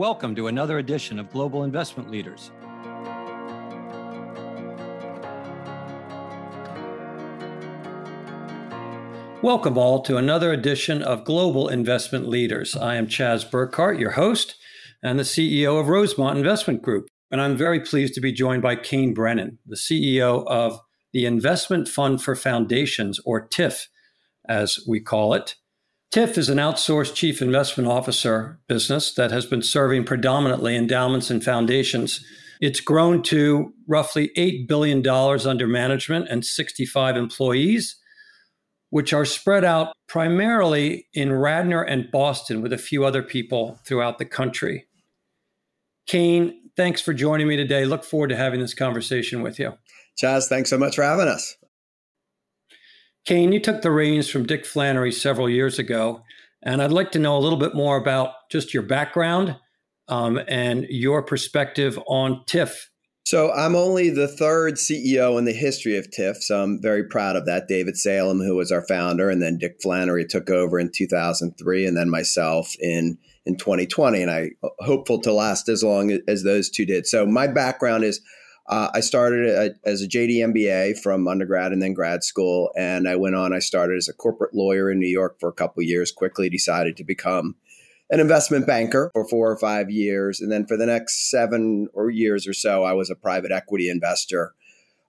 Welcome to another edition of Global Investment Leaders. Welcome all to another edition of Global Investment Leaders. I am Chas Burkhart, your host and the CEO of Rosemont Investment Group. And I'm very pleased to be joined by Kane Brenan, the CEO of the Investment Fund for Foundations, or TIFF, as we call it. TIFF is an outsourced chief investment officer business that has been serving predominantly endowments and foundations. It's grown to roughly $8 billion under management and 65 employees, which are spread out primarily in Radnor and Boston with a few other people throughout the country. Kane, thanks for joining me today. Look forward to having this conversation with you. Chas, thanks so much for having us. Kane, you took the reins from Dick Flannery several years ago, and I'd like to know a little bit more about just your background um, and your perspective on TIFF. So I'm only the third CEO in the history of TIFF, so I'm very proud of that. David Salem, who was our founder, and then Dick Flannery took over in 2003, and then myself in in 2020, and I hopeful to last as long as those two did. So my background is uh, I started as a JD MBA from undergrad and then grad school, and I went on. I started as a corporate lawyer in New York for a couple years. Quickly decided to become an investment banker for four or five years, and then for the next seven or years or so, I was a private equity investor,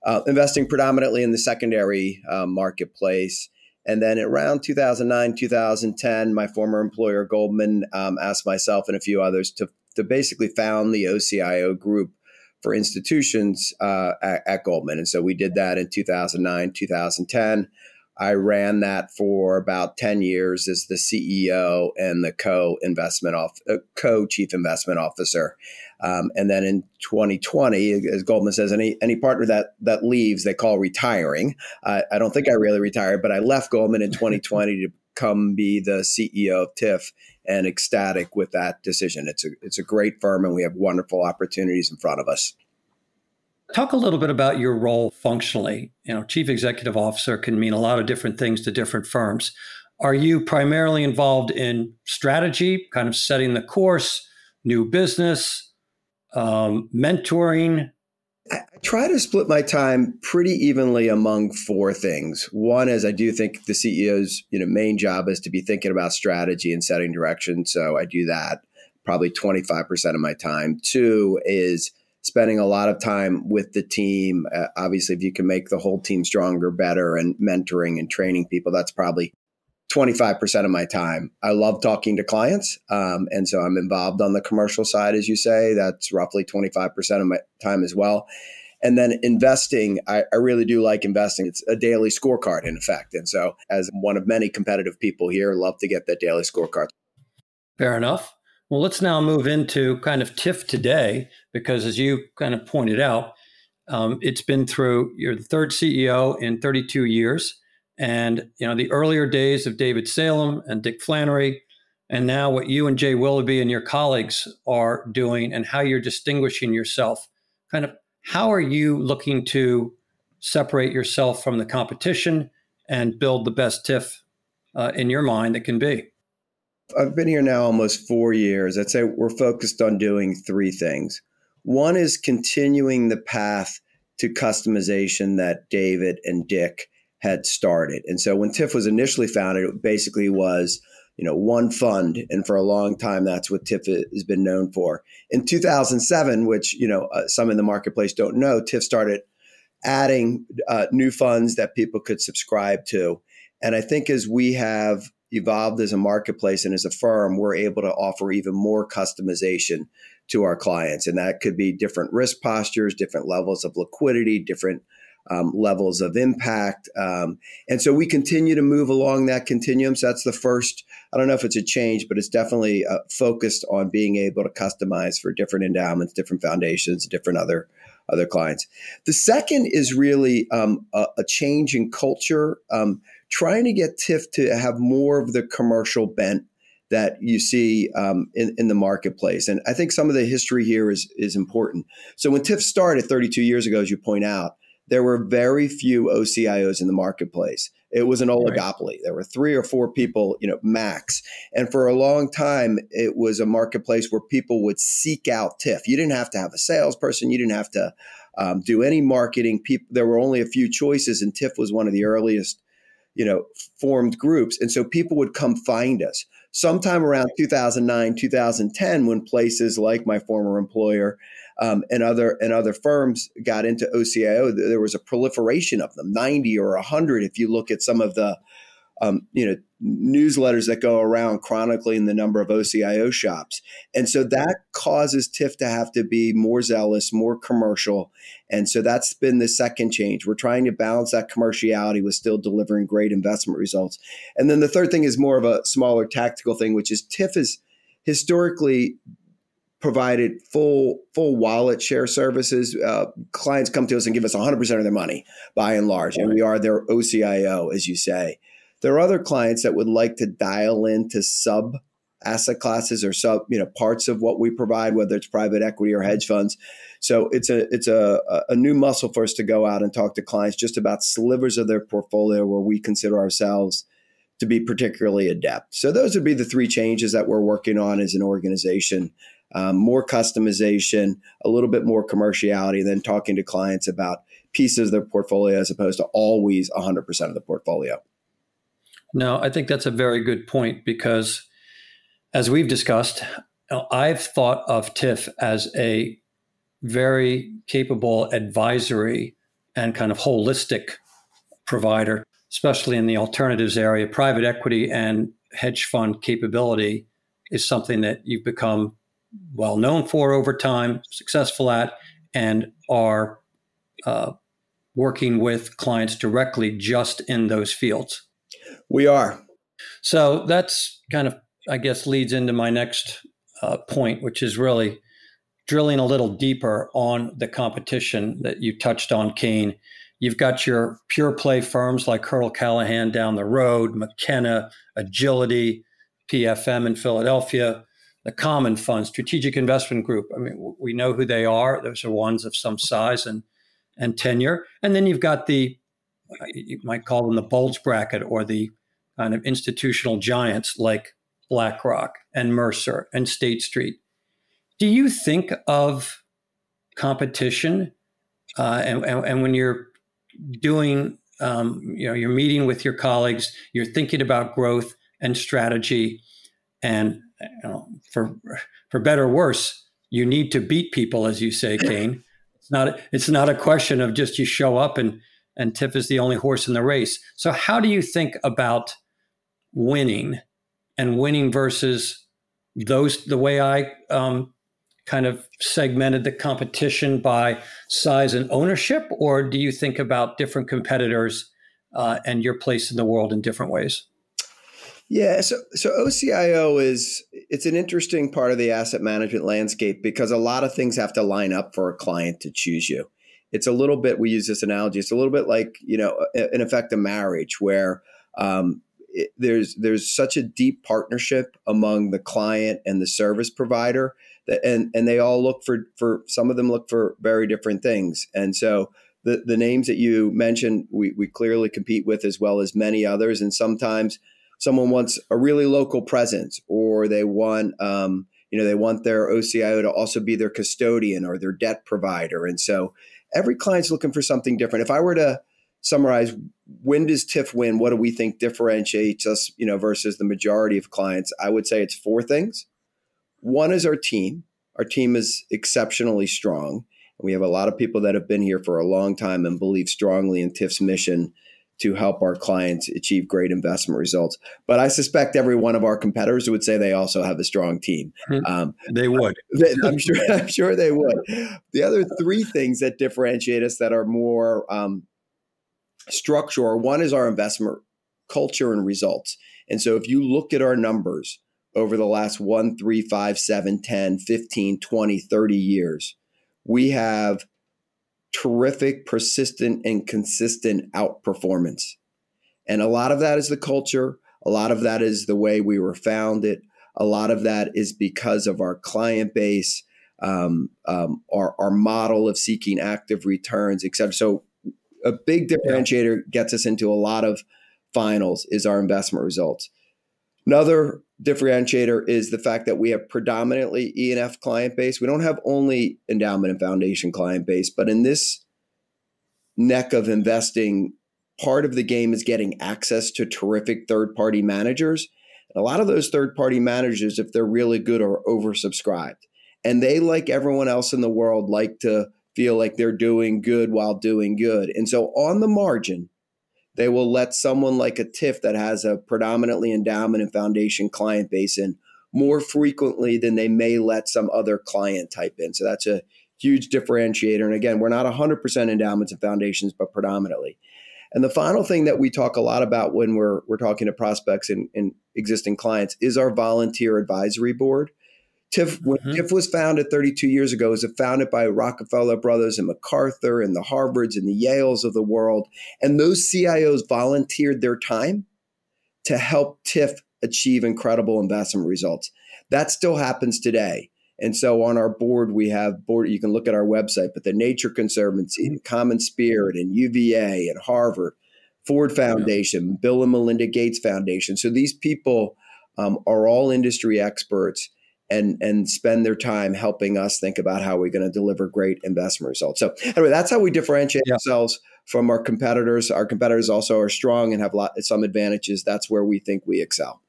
uh, investing predominantly in the secondary uh, marketplace. And then around 2009, 2010, my former employer Goldman um, asked myself and a few others to to basically found the OCIO group for institutions uh, at, at, Goldman. And so we did that in 2009, 2010. I ran that for about 10 years as the CEO and the co investment off, uh, co chief investment officer. Um, and then in 2020, as Goldman says, any any partner that that leaves, they call retiring. I don't think I really retired, but I left Goldman in 2020 to come be the CEO of TIFF and ecstatic with that decision. It's a it's a great firm and we have wonderful opportunities in front of us. Talk a little bit about your role functionally. You know, chief executive officer can mean a lot of different things to different firms. Are you primarily involved in strategy, kind of setting the course, new business, um, mentoring, I try to split my time pretty evenly among four things. One is I do think the CEO's you know main job is to be thinking about strategy and setting direction. So I do that probably 25% of my time. Two is spending a lot of time with the team. Uh, obviously, if you can make the whole team stronger, better, and mentoring and training people, that's probably 25% of my time. I love talking to clients. Um, and so I'm involved on the commercial side, as you say. That's roughly 25% of my time as well. And then investing, I, I, really do like investing. It's a daily scorecard, in effect. And so, as one of many competitive people here, love to get that daily scorecard. Fair enough. Well, let's now move into kind of TIFF today, because as you kind of pointed out, um, it's been through, you're the third CEO in 32 years. And you know the earlier days of David Salem and Dick Flannery, and now what you and Jay Willoughby and your colleagues are doing, and how you're distinguishing yourself. Kind of how are you looking to separate yourself from the competition and build the best TIFF uh, in your mind that can be? I've been here now almost four years. I'd say we're focused on doing three things. One is continuing the path to customization that David and Dick had started. And so when TIFF was initially founded, it basically was, you know, one fund. And for a long time, that's what TIFF has been known for. In 2007, which, you know, uh, some in the marketplace don't know, TIFF started adding uh, new funds that people could subscribe to. And I think as we have evolved as a marketplace and as a firm, we're able to offer even more customization to our clients. And that could be different risk postures, different levels of liquidity, different um, levels of impact. Um, and so we continue to move along that continuum. So that's the first, I don't know if it's a change, but it's definitely uh, focused on being able to customize for different endowments, different foundations, different other other clients. The second is really um, a, a, change in culture, um, trying to get TIFF to have more of the commercial bent that you see um, in, in, the marketplace. And I think some of the history here is, is important. So when TIFF started 32 years ago, as you point out, there were very few OCIOs in the marketplace. It was an oligopoly. Right. There were three or four people, you know, max. And for a long time, it was a marketplace where people would seek out TIFF. You didn't have to have a salesperson. You didn't have to um, do any marketing. People, there were only a few choices, and TIFF was one of the earliest, you know, formed groups. And so people would come find us. Sometime around 2009, 2010, when places like my former employer um, and other and other firms got into OCIO, there was a proliferation of them, 90 or 100. If you look at some of the um, you know newsletters that go around chronicling the number of OCIO shops, and so that causes TIFF to have to be more zealous, more commercial, and so that's been the second change. We're trying to balance that commerciality with still delivering great investment results, and then the third thing is more of a smaller tactical thing, which is TIFF is historically provided full full wallet share services. Uh, clients come to us and give us 100% of their money by and large, and we are their OCIO, as you say. There are other clients that would like to dial into sub asset classes or sub you know parts of what we provide, whether it's private equity or hedge funds. So it's a it's a, a new muscle for us to go out and talk to clients just about slivers of their portfolio where we consider ourselves to be particularly adept. So those would be the three changes that we're working on as an organization um, more customization, a little bit more commerciality, than talking to clients about pieces of their portfolio as opposed to always 100% of the portfolio. No, I think that's a very good point because, as we've discussed, I've thought of TIFF as a very capable advisory and kind of holistic provider, especially in the alternatives area. Private equity and hedge fund capability is something that you've become well known for over time, successful at, and are uh, working with clients directly just in those fields? We are. So that's kind of, I guess, leads into my next uh, point, which is really drilling a little deeper on the competition that you touched on, Kane. You've got your pure play firms like Hirtle Callan down the road, McKenna, Agility, PFM in Philadelphia, the common fund, strategic investment group. I mean, we know who they are. Those are ones of some size and and tenure. And then you've got the you might call them the bulge bracket or the kind of institutional giants like BlackRock and Mercer and State Street. Do you think of competition uh, and, and, and when you're doing um, you know you're meeting with your colleagues, you're thinking about growth and strategy and you know, for for better or worse, you need to beat people, as you say, Kane. It's not it's not a question of just you show up and and TIFF is the only horse in the race. So how do you think about winning and winning versus those the way I um, kind of segmented the competition by size and ownership, or do you think about different competitors uh, and your place in the world in different ways? Yeah, so so OCIO is it's an interesting part of the asset management landscape because a lot of things have to line up for a client to choose you. It's a little bit we use this analogy. It's a little bit like you know, in effect, a marriage where um, it, there's there's such a deep partnership among the client and the service provider that and and they all look for for some of them look for very different things, and so the the names that you mentioned we we clearly compete with as well as many others, and sometimes someone wants a really local presence or they want um, you know they want their ocio to also be their custodian or their debt provider. And so every client's looking for something different. If i were to summarize when does TIFF win? What do we think differentiates us you know versus the majority of clients? I would say it's four things. One is our team. Our team is exceptionally strong. And we have a lot of people that have been here for a long time and believe strongly in TIFF's mission to help our clients achieve great investment results. But I suspect every one of our competitors would say they also have a strong team. Hmm. Um, they would. I'm sure. I'm sure they would. The other three things that differentiate us that are more um, structural. One is our investment culture and results. And so if you look at our numbers over the last one, three, five, seven, 10, 15, 20, 30 years, we have terrific, persistent, and consistent outperformance. And a lot of that is the culture. A lot of that is the way we were founded. A lot of that is because of our client base, um, um, our, our model of seeking active returns, et cetera. So, a big differentiator gets us into a lot of finals is our investment results. Another differentiator is the fact that we have predominantly E&F client base. We don't have only endowment and foundation client base, but in this neck of investing, part of the game is getting access to terrific third party managers. And a lot of those third party managers, if they're really good, are oversubscribed. And they, like everyone else in the world, like to feel like they're doing good while doing good. And so, on the margin, they will let someone like a TIFF that has a predominantly endowment and foundation client base in more frequently than they may let some other client type in. So, that's a huge differentiator. And again, we're not 100% endowments and foundations, but predominantly. And the final thing that we talk a lot about when we're, we're talking to prospects and, and existing clients is our volunteer advisory board. TIFF, when mm-hmm. TIFF was founded 32 years ago, it was founded by Rockefeller Brothers and MacArthur and the Harvards and the Yales of the world. And those CIOs volunteered their time to help TIFF achieve incredible investment results. That still happens today. And so on our board, we have board, you can look at our website, but the Nature Conservancy and Common Spirit and UVA and Harvard, Ford Foundation, yeah. Bill and Melinda Gates Foundation. So these people um, are all industry experts and and spend their time helping us think about how we're going to deliver great investment results. So anyway, that's how we differentiate yeah. ourselves from our competitors. Our competitors also are strong and have lot, some advantages. That's where we think we excel.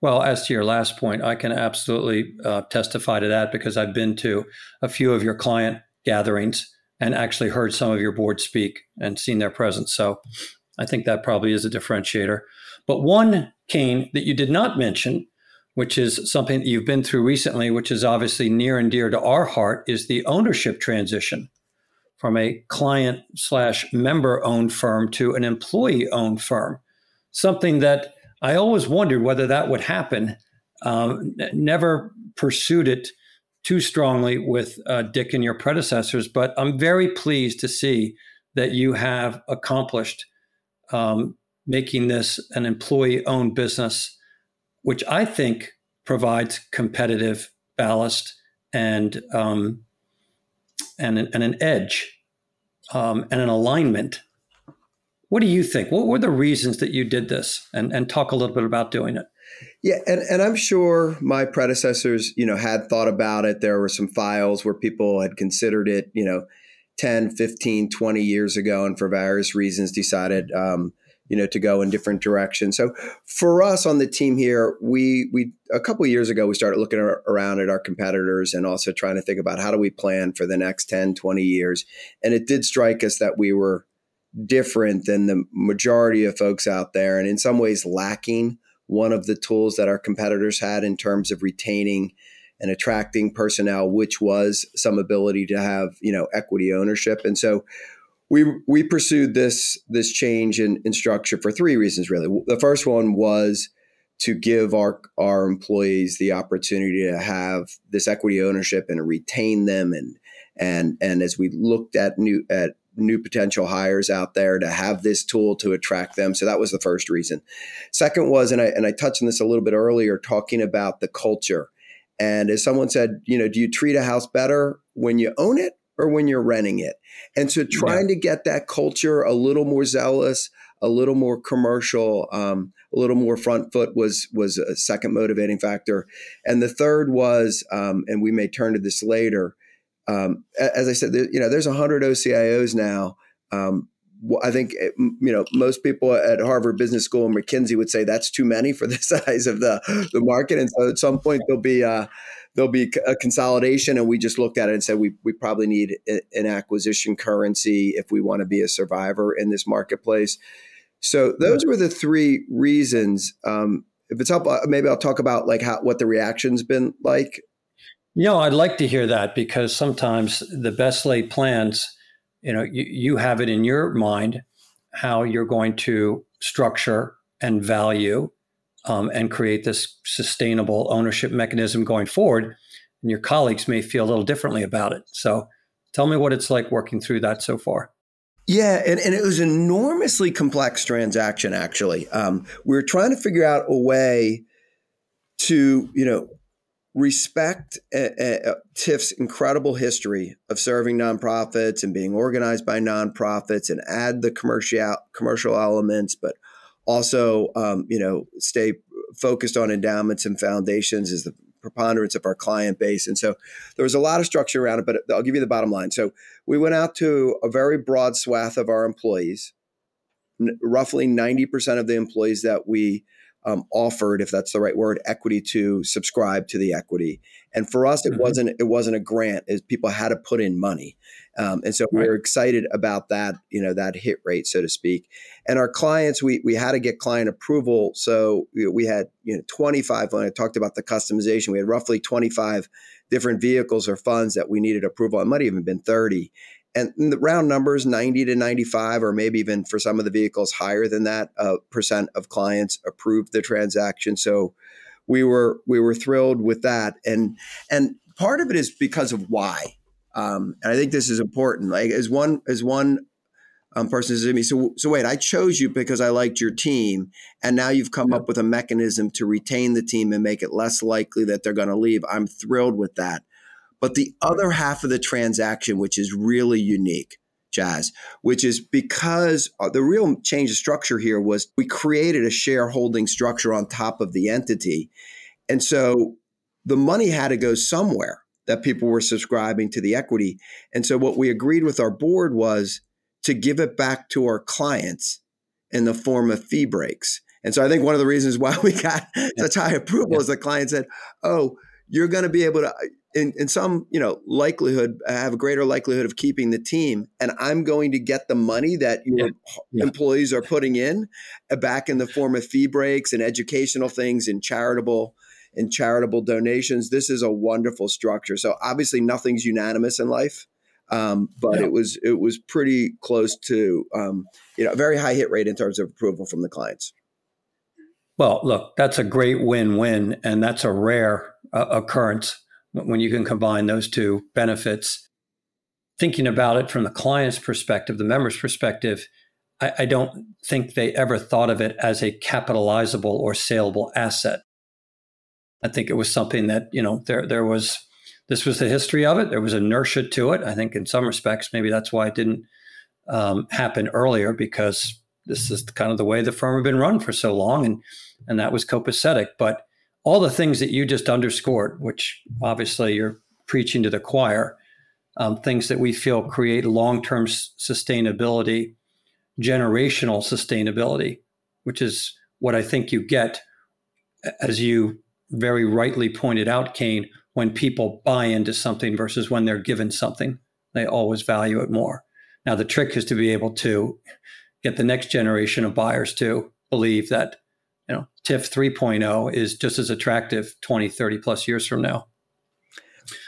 Well, as to your last point, I can absolutely uh, testify to that because I've been to a few of your client gatherings and actually heard some of your board speak and seen their presence. So I think that probably is a differentiator. But one, Kane, that you did not mention, which is something that you've been through recently, which is obviously near and dear to our heart, is the ownership transition from a client slash member owned firm to an employee owned firm. Something that I always wondered whether that would happen. Um, never pursued it too strongly with uh, Dick and your predecessors, but I'm very pleased to see that you have accomplished um, making this an employee owned business, which I think provides competitive ballast and um, and, and an edge um, and an alignment what do you think? What were the reasons that you did this? And, and talk a little bit about doing it. Yeah, and, and I'm sure my predecessors, you know, had thought about it. There were some files where people had considered it, you know, 10, 15, 20 years ago, and for various reasons decided, um, you know, to go in different directions. So for us on the team here, we we a couple years ago we started looking around at our competitors and also trying to think about how do we plan for the next 10, 20 years. And it did strike us that we were different than the majority of folks out there, and in some ways lacking one of the tools that our competitors had in terms of retaining and attracting personnel, which was some ability to have you know equity ownership. And so we we pursued this this change in, in structure for three reasons really. The first one was to give our our employees the opportunity to have this equity ownership and retain them and and and as we looked at new at new potential hires out there to have this tool to attract them. So that was the first reason. Second was, and I and I touched on this a little bit earlier, talking about the culture. And as someone said, you know, do you treat a house better when you own it or when you're renting it? And so trying yeah. to get that culture a little more zealous, a little more commercial, um, a little more front foot was was a second motivating factor. And the third was, um, and we may turn to this later, um, as I said, there, you know, there's 100 OCIOs now. Um, I think eh, you know most people at Harvard Business School and McKinsey would say that's too many for the size of the the market, and so at some point there'll be uh, there'll be a consolidation, and we just looked at it and said we we probably need an acquisition currency if we want to be a survivor in this marketplace. So those were the three reasons. Um, if it's helpful, maybe I'll talk about like how what the reaction's been like you know, I'd like to hear that because sometimes the best laid plans, you know, you, you have it in your mind how you're going to structure and value um, and create this sustainable ownership mechanism going forward. And your colleagues may feel a little differently about it. So tell me what it's like working through that so far. Yeah, and, and it was an enormously complex transaction, actually. Um, we were trying to figure out a way to, you know, respect uh, uh, TIFF's incredible history of serving nonprofits and being organized by nonprofits and add the commercial commercial elements, but Also, um, you know, stay focused on endowments and foundations is the preponderance of our client base. And so there was a lot of structure around it, but I'll give you the bottom line. So we went out to a very broad swath of our employees. N- roughly 90% of the employees that we um, offered, if that's the right word, equity to subscribe to the equity. And for us, it mm-hmm. wasn't it wasn't a grant; is people had to put in money, um, and so right. we were excited about that, you know, that hit rate, so to speak. And our clients, we we had to get client approval, so we had you know 25. When I talked about the customization, we had roughly 25 different vehicles or funds that we needed approval. It might have even been 30 and the round numbers 90 to 95 or maybe even for some of the vehicles higher than that uh, percent of clients approved the transaction so we were we were thrilled with that. And and part of it is because of why. Um, and i think this is important. Like as one as one um, person says to me so so wait i chose you because i liked your team and now you've come yeah. up with a mechanism to retain the team and make it less likely that they're going to leave. I'm thrilled with that. But the other half of the transaction, which is really unique, Chas, which is because uh, the real change of structure here was we created a shareholding structure on top of the entity. And so the money had to go somewhere that people were subscribing to the equity. And so what we agreed with our board was to give it back to our clients in the form of fee breaks. And so I think one of the reasons why we got such high approval yeah. is the client said, "Oh, you're going to be able to in, in some you know likelihood have a greater likelihood of keeping the team and i'm going to get the money that your yeah. Yeah. employees are putting in uh, back in the form of fee breaks and educational things and charitable and charitable donations this is a wonderful structure so obviously nothing's unanimous in life um, but yeah. it was it was pretty close to um, you know a very high hit rate in terms of approval from the clients well look that's a great win-win and that's a rare uh, occurrence when you can combine those two benefits. Thinking about it from the client's perspective, the member's perspective, I, I don't think they ever thought of it as a capitalizable or saleable asset. I think it was something that, you know, there there was this was the history of it. There was inertia to it. I think in some respects, maybe that's why it didn't um, happen earlier because this is kind of the way the firm had been run for so long, and and that was copacetic. But all the things that you just underscored, which obviously you're preaching to the choir, um, things that we feel create long term sustainability, generational sustainability, which is what I think you get, as you very rightly pointed out, Kane, when people buy into something versus when they're given something. They always value it more. Now, the trick is to be able to get the next generation of buyers to believe that you know, TIFF 3.0 is just as attractive 20, 30 plus years from now.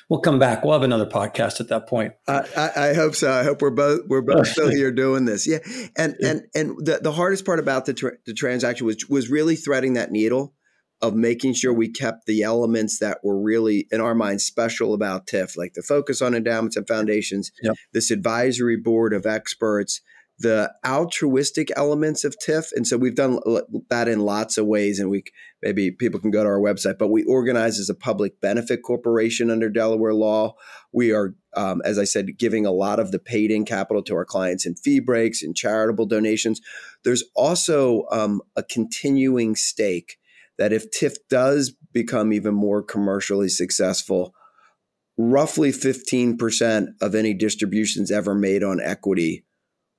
We'll come back. We'll have another podcast at that point. I, I, I hope so. I hope we're both we're both oh, still here doing this. Yeah, and yeah. and and the, the hardest part about the tra- the transaction was was really threading that needle of making sure we kept the elements that were really in our minds special about TIFF, like the focus on endowments and foundations, yep. this advisory board of experts, the altruistic elements of TIFF. And so we've done that in lots of ways. And we maybe people can go to our website, but we organize as a public benefit corporation under Delaware law. We are, um, as I said, giving a lot of the paid in capital to our clients in fee breaks and charitable donations. There's also um, a continuing stake that if TIFF does become even more commercially successful, roughly 15% of any distributions ever made on equity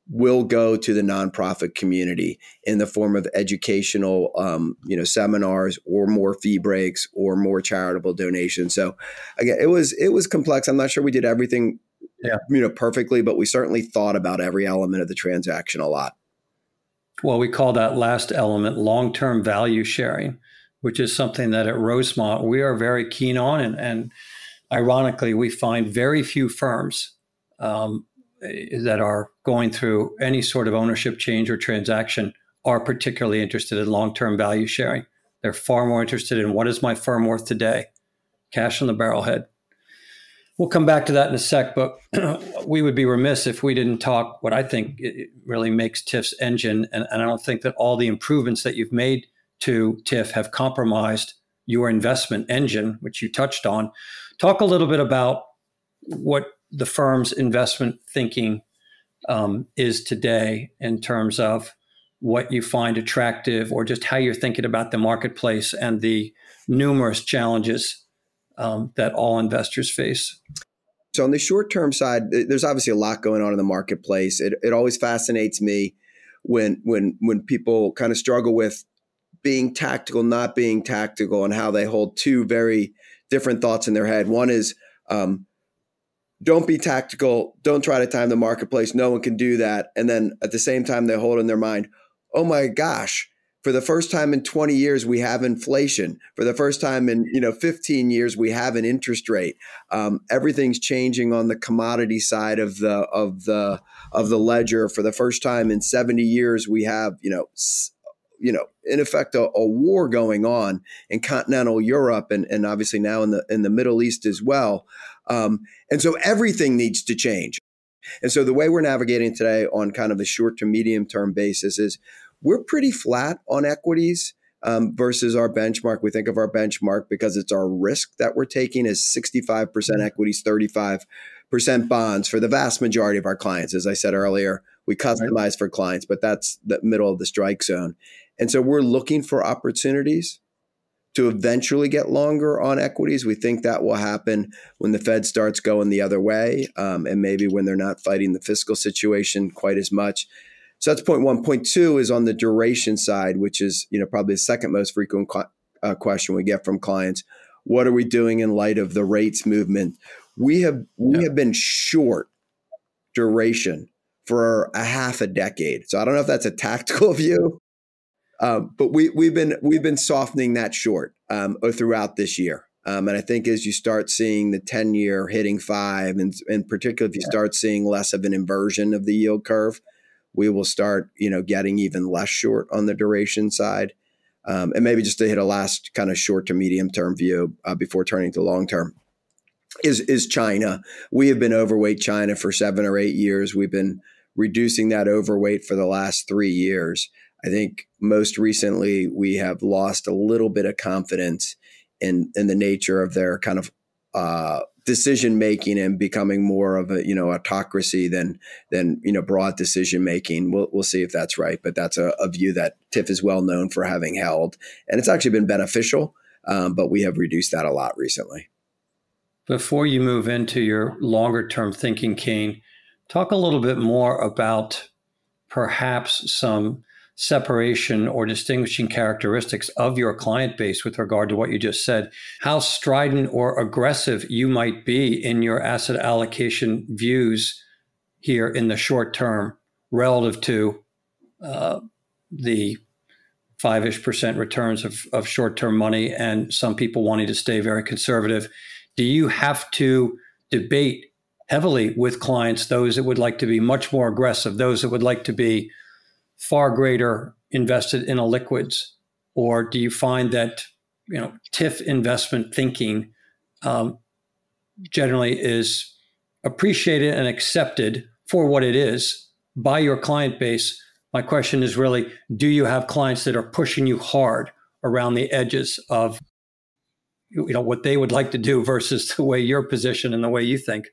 will go to the nonprofit community in the form of educational, um, you know, seminars or more fee breaks or more charitable donations. So, again, it was it was complex. I'm not sure we did everything, yeah. you know, perfectly, but we certainly thought about every element of the transaction a lot. Well, we call that last element long-term value sharing, which is something that at Rosemont we are very keen on, and, and ironically, we find very few firms um, that are going through any sort of ownership change or transaction are particularly interested in long term value sharing. They're far more interested in what is my firm worth today? Cash on the barrelhead. We'll come back to that in a sec, but we would be remiss if we didn't talk what I think really makes TIFF's engine. And, and I don't think that all the improvements that you've made to TIFF have compromised your investment engine, which you touched on. Talk a little bit about what the firm's investment thinking um, is today in terms of what you find attractive or just how you're thinking about the marketplace and the numerous challenges um, that all investors face. So, on the short term side, there's obviously a lot going on in the marketplace. It, it always fascinates me when when when people kind of struggle with being tactical, not being tactical, and how they hold two very different thoughts in their head. One is um, don't be tactical, don't try to time the marketplace. No one can do that. And then at the same time, they hold in their mind, oh my gosh, for the first time in 20 years we have inflation. For the first time in you know 15 years we have an interest rate. Um, everything's changing on the commodity side of the of the of the ledger. For the first time in 70 years we have you know you know in effect a, a war going on in continental europe and, and obviously now in the in the middle east as well um, and so everything needs to change and so the way we're navigating today on kind of a short to medium term basis is we're pretty flat on equities um, versus our benchmark. We think of our benchmark because it's our risk that we're taking is 65% mm-hmm. equities, 35% bonds for the vast majority of our clients. As I said earlier, we customize right. for clients, but that's the middle of the strike zone. And so we're looking for opportunities to eventually get longer on equities. We think that will happen when the Fed starts going the other way, um, and maybe when they're not fighting the fiscal situation quite as much. So that's point one. Point two is on the duration side, which is you know probably the second most frequent uh, question we get from clients. What are we doing in light of the rates movement? We have we yeah. have been short duration for a half a decade. So I don't know if that's a tactical view, um, but we we've been we've been softening that short um, throughout this year. Um, and I think as you start seeing the 10 year hitting five, and, in particular, if you yeah. start seeing less of an inversion of the yield curve, we will start, you know, getting even less short on the duration side. Um, and maybe just to hit a last kind of short to medium term view uh, before turning to long term is is China. We have been overweight China for seven or eight years. We've been reducing that overweight for the last three years. I think most recently we have lost a little bit of confidence in in the nature of their kind of uh, decision making and becoming more of a you know autocracy than than you know broad decision making. We'll we'll see if that's right, but that's a, a, view that TIFF is well known for having held, and it's actually been beneficial. Um, but we have reduced that a lot recently. Before you move into your longer term thinking, Kane, talk a little bit more about perhaps some separation or distinguishing characteristics of your client base with regard to what you just said, how strident or aggressive you might be in your asset allocation views here in the short term relative to uh, the five ish percent returns of, of short term money and some people wanting to stay very conservative. Do you have to debate heavily with clients those that would like to be much more aggressive, those that would like to be far greater invested in a liquids, or do you find that you know TIFF investment thinking um, generally is appreciated and accepted for what it is by your client base? My question is really: Do you have clients that are pushing you hard around the edges of you know what they would like to do versus the way you're positioned and the way you think.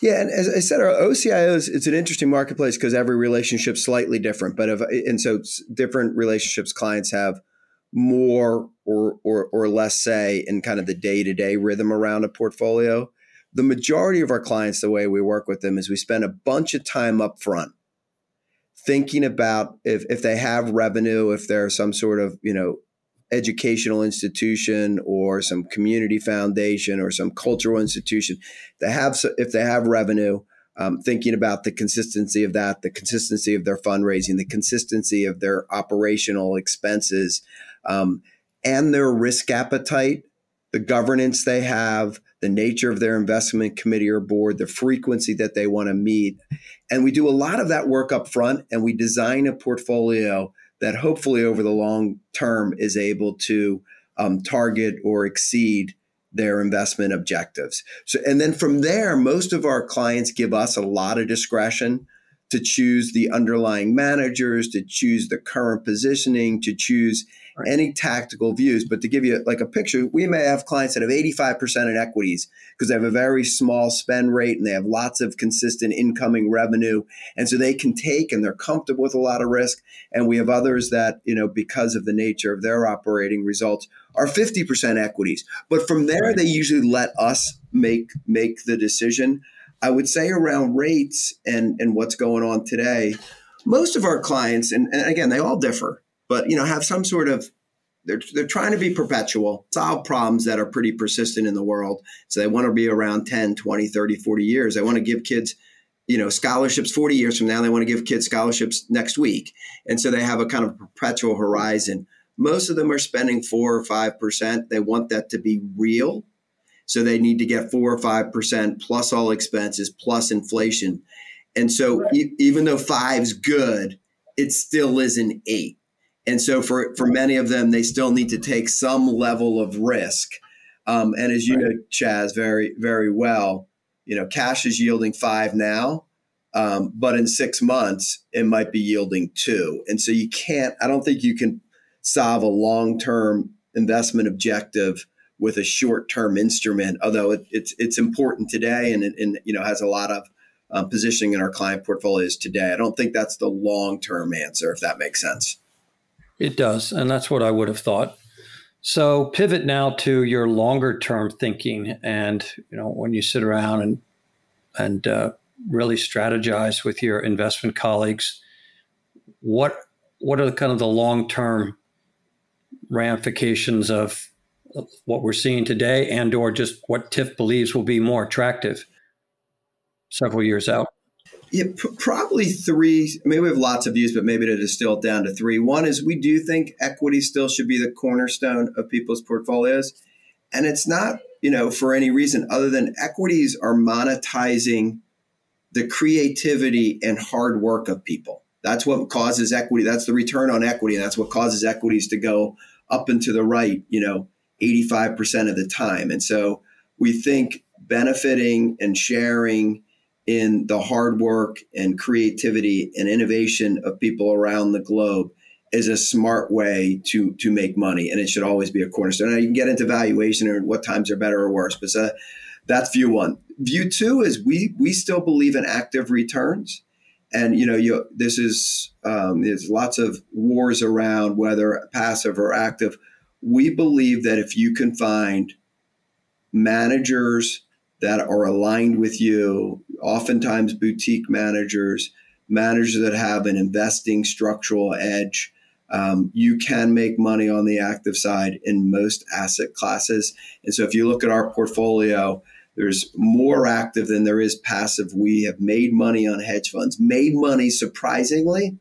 Yeah, and as I said, our OCIOs it's an interesting marketplace because every relationship's slightly different. But if and so different relationships, clients have more or or or less say in kind of the day to day rhythm around a portfolio. The majority of our clients, the way we work with them is we spend a bunch of time up front thinking about if, if they have revenue, if there's some sort of you know educational institution or some community foundation or some cultural institution that have if they have revenue um, thinking about the consistency of that the consistency of their fundraising the consistency of their operational expenses um, and their risk appetite the governance they have the nature of their investment committee or board the frequency that they want to meet. And we do a lot of that work up front and we design a portfolio that hopefully over the long term is able to um, target or exceed their investment objectives. So, and then from there, most of our clients give us a lot of discretion to choose the underlying managers, to choose the current positioning, to choose right. any tactical views. But to give you like a picture, we may have clients that have 85% in equities because they have a very small spend rate and they have lots of consistent incoming revenue. And so they can take and they're comfortable with a lot of risk. And we have others that, you know, because of the nature of their operating results are 50% equities. But from there, right. they usually let us make make the decision. I would say around rates and, and what's going on today, most of our clients, and, and again, they all differ, but you know have some sort of they're, they're trying to be perpetual solve problems that are pretty persistent in the world. So they want to be around 10 20 30 40 years. They want to give kids you know scholarships 40 years from now. They want to give kids scholarships next week. And so they have a kind of perpetual horizon. Most of them are spending 4 or 5% they want that to be real so they need to get 4 or 5% plus all expenses plus inflation and so right. e- even though five's good it still isn't eight and so for, for many of them, they still need to take some level of risk. Um, and as you right. know, Chas, very, very well, you know, cash is yielding five now, um, but in six months, it might be yielding two. And so you can't, I don't think you can solve a long term investment objective with a short term instrument, although it, it's, it's important today and, and, you know, has a lot of uh, positioning in our client portfolios today. I don't think that's the long term answer, if that makes sense. It does. And that's what I would have thought. So pivot now to your longer term thinking. And, you know, when you sit around and, and uh, really strategize with your investment colleagues, what, what are the kind of the long term ramifications of what we're seeing today and or just what TIFF believes will be more attractive several years out? Yeah, probably three. Maybe we have lots of views, but maybe to distill it down to three. One is we do think equity still should be the cornerstone of people's portfolios. And it's not, you know, for any reason other than equities are monetizing the creativity and hard work of people. That's what causes equity. That's the return on equity. And that's what causes equities to go up and to the right, you know, 85% of the time. And so we think benefiting and sharing in the hard work and creativity and innovation of people around the globe is a smart way to to make money and it should always be a cornerstone. Now you can get into valuation or what times are better or worse but uh, that's view one. View two is we we still believe in active returns. And you know you this is um, there's lots of wars around whether passive or active we believe that if you can find managers that are aligned with you, oftentimes boutique managers, managers that have an investing structural edge. Um, you can make money on the active side in most asset classes. And so if you look at our portfolio, there's more active than there is passive. We have made money on hedge funds, made money surprisingly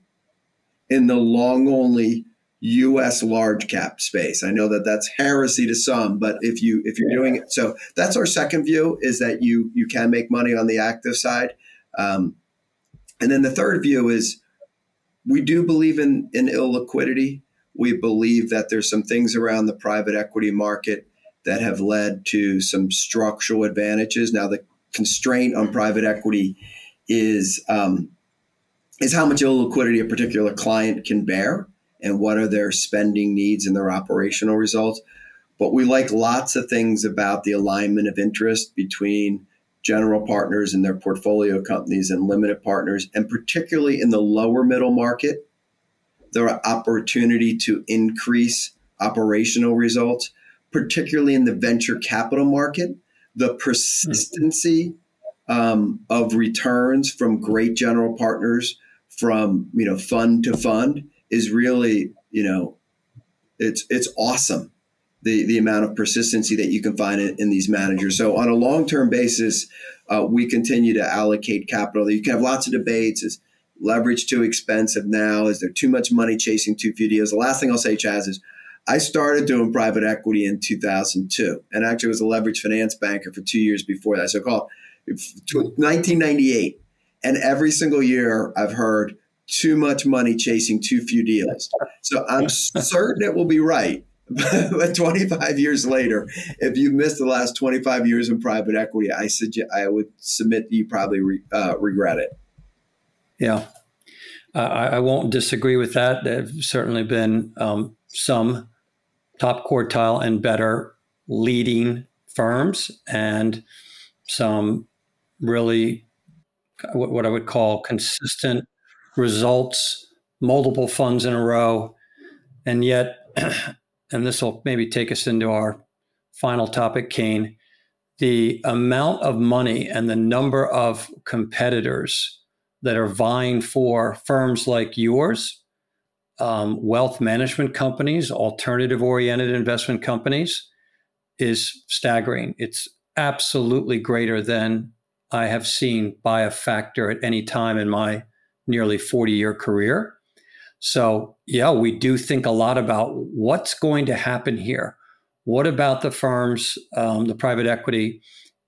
in the long only U.S. large cap space. I know that that's heresy to some, but if you if you're doing it, so that's our second view is that you you can make money on the active side, um, and then the third view is we do believe in in illiquidity. We believe that there's some things around the private equity market that have led to some structural advantages. Now the constraint on private equity is um, is how much illiquidity a particular client can bear and what are their spending needs and their operational results. But we like lots of things about the alignment of interest between general partners and their portfolio companies and limited partners, and particularly in the lower middle market, are opportunity to increase operational results, particularly in the venture capital market. The persistency um, of returns from great general partners, from you know fund to fund, is really, you know, it's it's awesome the the amount of persistency that you can find in, in these managers. So on a long term basis, uh, we continue to allocate capital. You can have lots of debates. Is leverage too expensive now? Is there too much money chasing too few deals? The last thing I'll say, Chas, is I started doing private equity in 2002, and actually was a leverage finance banker for two years before that. So called 1998, and every single year I've heard too much money chasing too few deals. So I'm certain it will be right. but 25 years later, if you missed the last 25 years in private equity, I suggest I would submit you probably re, uh, regret it. Yeah. Uh, I, I, won't disagree with that. There have certainly been um, some top quartile and better leading firms and some really what I would call consistent results, multiple funds in a row. And yet, and this will maybe take us into our final topic, Kane, the amount of money and the number of competitors that are vying for firms like yours, um, wealth management companies, alternative oriented investment companies, is staggering. It's absolutely greater than I have seen by a factor at any time in my nearly 40 year career. So, yeah, we do think a lot about what's going to happen here. What about the firms, um, the private equity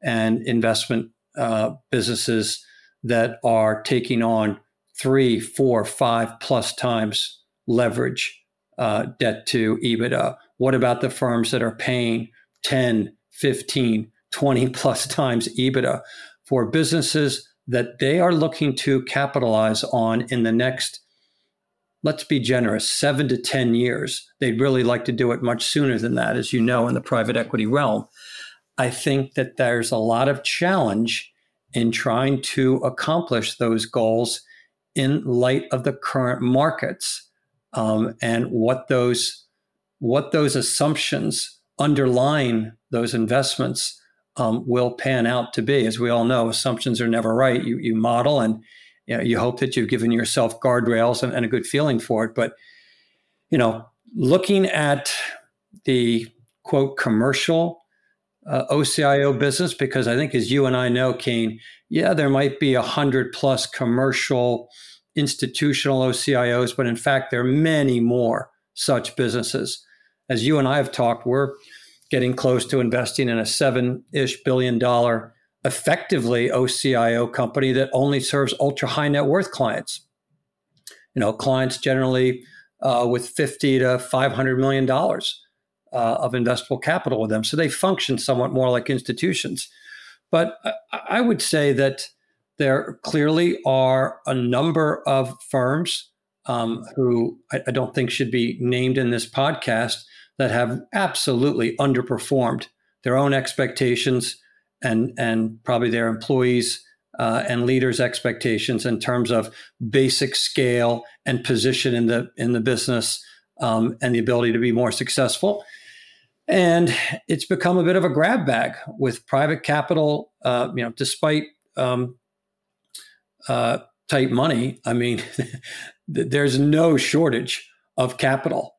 and investment uh, businesses that are taking on three, four, five plus times leverage uh, debt to EBITDA? What about the firms that are paying 10, 15, 20 plus times EBITDA for businesses that they are looking to capitalize on in the next, let's be generous, seven to 10 years. They'd really like to do it much sooner than that, as you know, in the private equity realm. I think that there's a lot of challenge in trying to accomplish those goals in light of the current markets um, and what those what those assumptions underlying those investments um, will pan out to be. As we all know, assumptions are never right. You, you model and you, know, you hope that you've given yourself guardrails and, and a good feeling for it. But, you know, looking at the quote commercial uh, OCIO business, because I think as you and I know, Kane, yeah, there might be a hundred plus commercial institutional OCIOs, but in fact, there are many more such businesses. As you and I have talked, we're getting close to investing in a seven ish billion dollar effectively OCIO company that only serves ultra high net worth clients. You know, clients generally uh, with 50 to 500 million dollars uh, of investable capital with them. So they function somewhat more like institutions. But I, I would say that there clearly are a number of firms um, who I, I, don't think should be named in this podcast that have absolutely underperformed their own expectations and and probably their employees uh, and leaders' expectations in terms of basic scale and position in the in the business um, and the ability to be more successful. And it's become a bit of a grab bag with private capital. Uh, you know, despite um, uh, tight money, I mean, there's no shortage of capital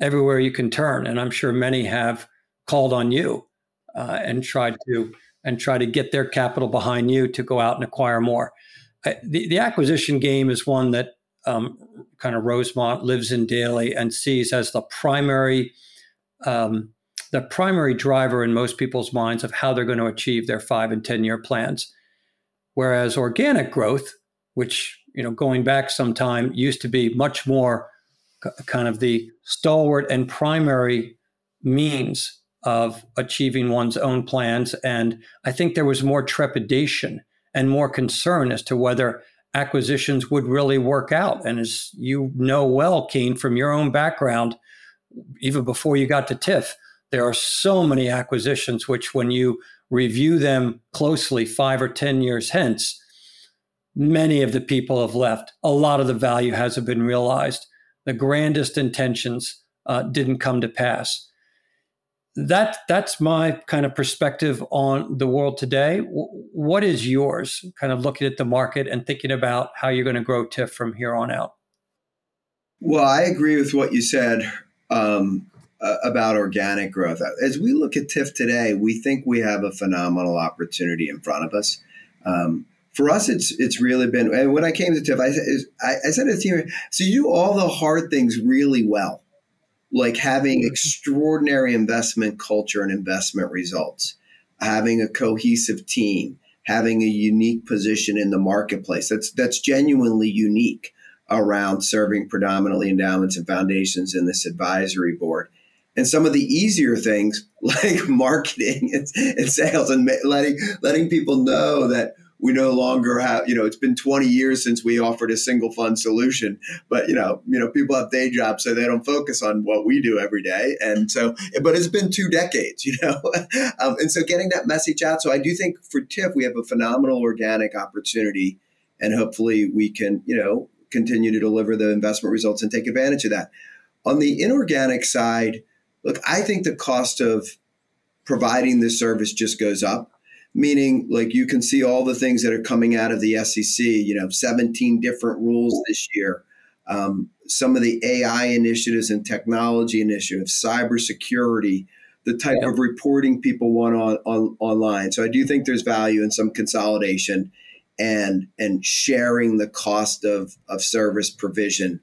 everywhere you can turn. And I'm sure many have called on you uh, and tried to and try to get their capital behind you to go out and acquire more. Uh, the, the acquisition game is one that um, kind of Rosemont lives in daily and sees as the primary um, the primary driver in most people's minds of how they're going to achieve their five and ten year plans. Whereas organic growth, which you know going back some time used to be much more kind of the stalwart and primary means of achieving one's own plans. And I think there was more trepidation and more concern as to whether acquisitions would really work out. And as you know well, Kane, from your own background, even before you got to TIFF, there are so many acquisitions which, when you review them closely five or 10 years hence, many of the people have left. A lot of the value hasn't been realized the grandest intentions uh, didn't come to pass. That that's my kind of perspective on the world today. What is yours? Kind of looking at the market and thinking about how you're going to grow TIFF from here on out. Well, I agree with what you said um, about organic growth. As we look at TIFF today, we think we have a phenomenal opportunity in front of us. Um, for us, it's it's really been. And when I came to TIFF, I, I, I said to the team, "So you do all the hard things really well, like having mm-hmm. extraordinary investment culture and investment results, having a cohesive team, having a unique position in the marketplace. That's that's genuinely unique around serving predominantly endowments and foundations in this advisory board." and some of the easier things like marketing and, and, sales and letting letting people know that we no longer have, you know, it's been 20 years since we offered a single fund solution, but you know, you know, people have day jobs, so they don't focus on what we do every day. And so, but it's been two decades, you know, um, and so getting that message out. So I do think for TIFF, we have a phenomenal organic opportunity, and hopefully we can, you know, continue to deliver the investment results and take advantage of that. On the inorganic side, look, I think the cost of providing this service just goes up meaning like you can see all the things that are coming out of the SEC, you know, 17 different rules this year. Um, some of the AI initiatives and technology initiatives, cybersecurity, the type yeah. of reporting people want on, on online. So I do think there's value in some consolidation and and sharing the cost of, of service provision.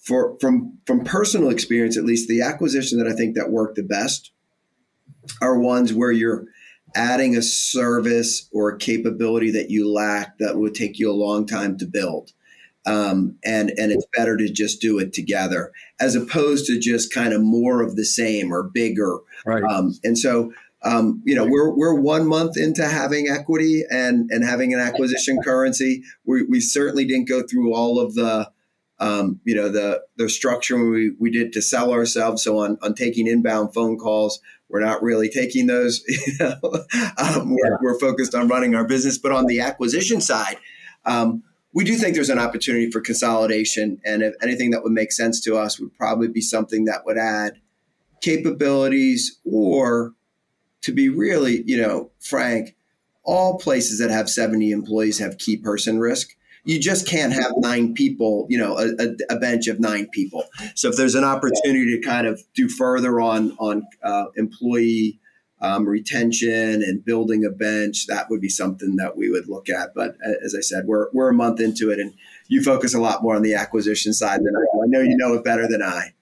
For from from personal experience, at least the acquisition that I think that worked the best are ones where you're adding a service or a capability that you lack that would take you a long time to build. Um, and and it's better to just do it together as opposed to just kind of more of the same or bigger. Right. Um, and so um, you know we're we're one month into having equity and and having an acquisition currency. We we certainly didn't go through all of the um, you know the the structure we, we did to sell ourselves. So on on taking inbound phone calls, we're not really taking those. You know? um, we're, yeah. we're, focused on running our business. But on the acquisition side, um, we do think there's an opportunity for consolidation. And if anything that would make sense to us would probably be something that would add capabilities or to be really, you know, frank, all places that have 70 employees have key person risk you just can't have nine people, you know, a, a, bench of nine people. So if there's an opportunity to kind of do further on on uh, employee um, retention and building a bench, that would be something that we would look at. But uh, as I said, we're we're a month into it, and you focus a lot more on the acquisition side than I do. I know you know it better than I.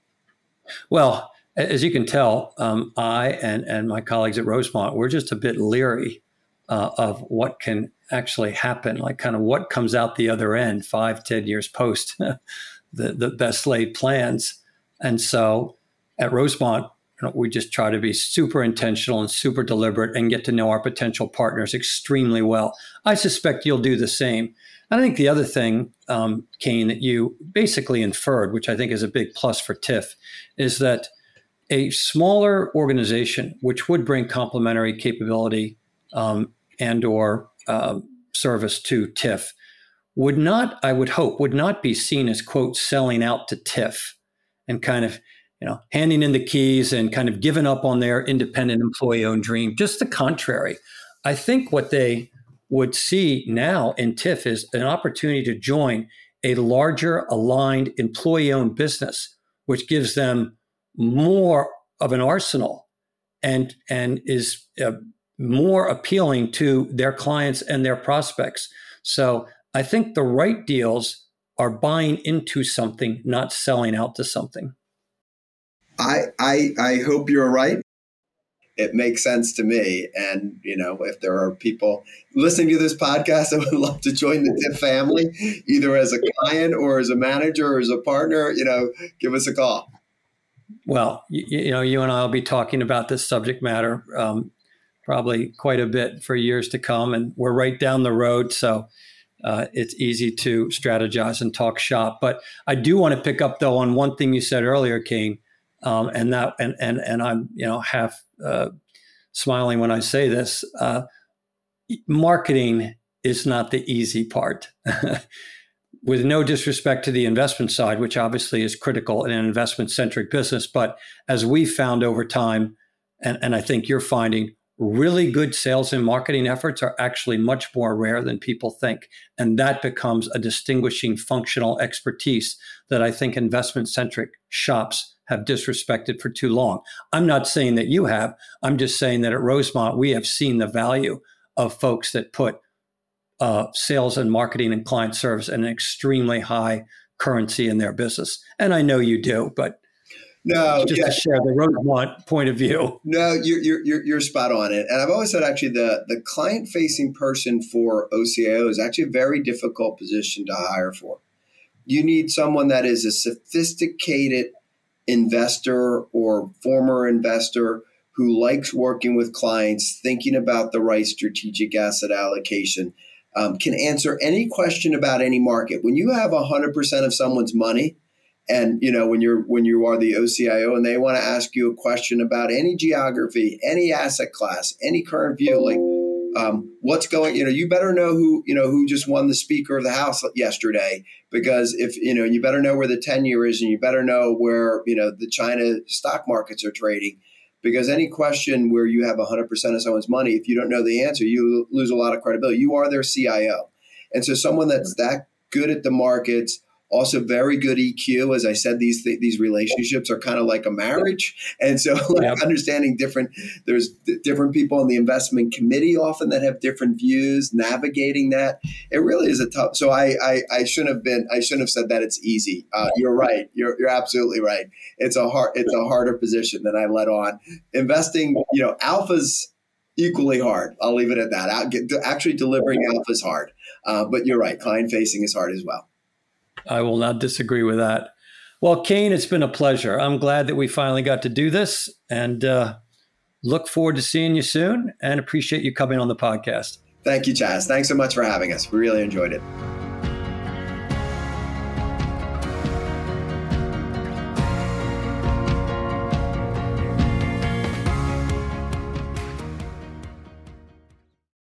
Well, as you can tell, um, I and and my colleagues at Rosemont, we're just a bit leery uh, of what can actually happen, like kind of what comes out the other end five, ten years post the, the best laid plans. And so at Rosemont, you know, we just try to be super intentional and super deliberate and get to know our potential partners extremely well. I suspect you'll do the same. I think the other thing, um, Kane, that you basically inferred, which I think is a big plus for TIFF, is that a smaller organization, which would bring complementary capability um, and or uh, service to TIFF would not, I would hope, would not be seen as quote selling out to TIFF and kind of you know handing in the keys and kind of giving up on their independent employee-owned dream. Just the contrary. I think what they would see now in TIFF is an opportunity to join a larger aligned employee-owned business, which gives them more of an arsenal and and is uh, more appealing to their clients and their prospects. So I think the right deals are buying into something, not selling out to something. I I, I hope you're right. It makes sense to me. And, you know, if there are people listening to this podcast that would love to join the TIFF family, either as a client or as a manager or as a partner, you know, give us a call. Well, you, you know, you and I will be talking about this subject matter um, probably quite a bit for years to come. And we're right down the road. So uh, it's easy to strategize and talk shop. But I do want to pick up though on one thing you said earlier, Kane, um, and that and and and I'm you know half uh, smiling when I say this. Uh, marketing is not the easy part. With no disrespect to the investment side, which obviously is critical in an investment centric business, but as we've found over time, and, and I think you're finding, really good sales and marketing efforts are actually much more rare than people think. And that becomes a distinguishing functional expertise that I think investment centric shops have disrespected for too long. I'm not saying that you have. I'm just saying that at Rosemont, we have seen the value of folks that put uh, sales and marketing and client service in an extremely high currency in their business. And I know you do, but no, just yeah. to share the Rosemont point of view. No, you're, you're, you're spot on it. And I've always said actually the, the client facing person for OCIO is actually a very difficult position to hire for. You need someone that is a sophisticated investor or former investor who likes working with clients, thinking about the right strategic asset allocation, um, can answer any question about any market. When you have 100% of someone's money, and you know when you're when you are the OCIO and they want to ask you a question about any geography, any asset class, any current view, like um, what's going you know you better know who you know who just won the speaker of the house yesterday because if you know you better know where the 10 year is and you better know where you know the china stock markets are trading. Because any question where you have 100% of someone's money if you don't know the answer you lose a lot of credibility. You are their cio and so someone that's that good at the markets also very good EQ. As I said, these th- these relationships are kind of like a marriage, and so like understanding different there's d- different people on the investment committee often that have different views. Navigating that it really is a tough. So I I, I shouldn't have been I shouldn't have said that it's easy. Uh, you're right. You're you're absolutely right. It's a hard it's a harder position than I let on. Investing, you know, alphas equally hard. I'll leave it at that. Actually, delivering alpha is hard, uh, but you're right. Client facing is hard as well. I will not disagree with that. Well, Kane, it's been a pleasure. I'm glad that we finally got to do this and uh, look forward to seeing you soon and appreciate you coming on the podcast. Thank you, Chas. Thanks so much for having us. We really enjoyed it.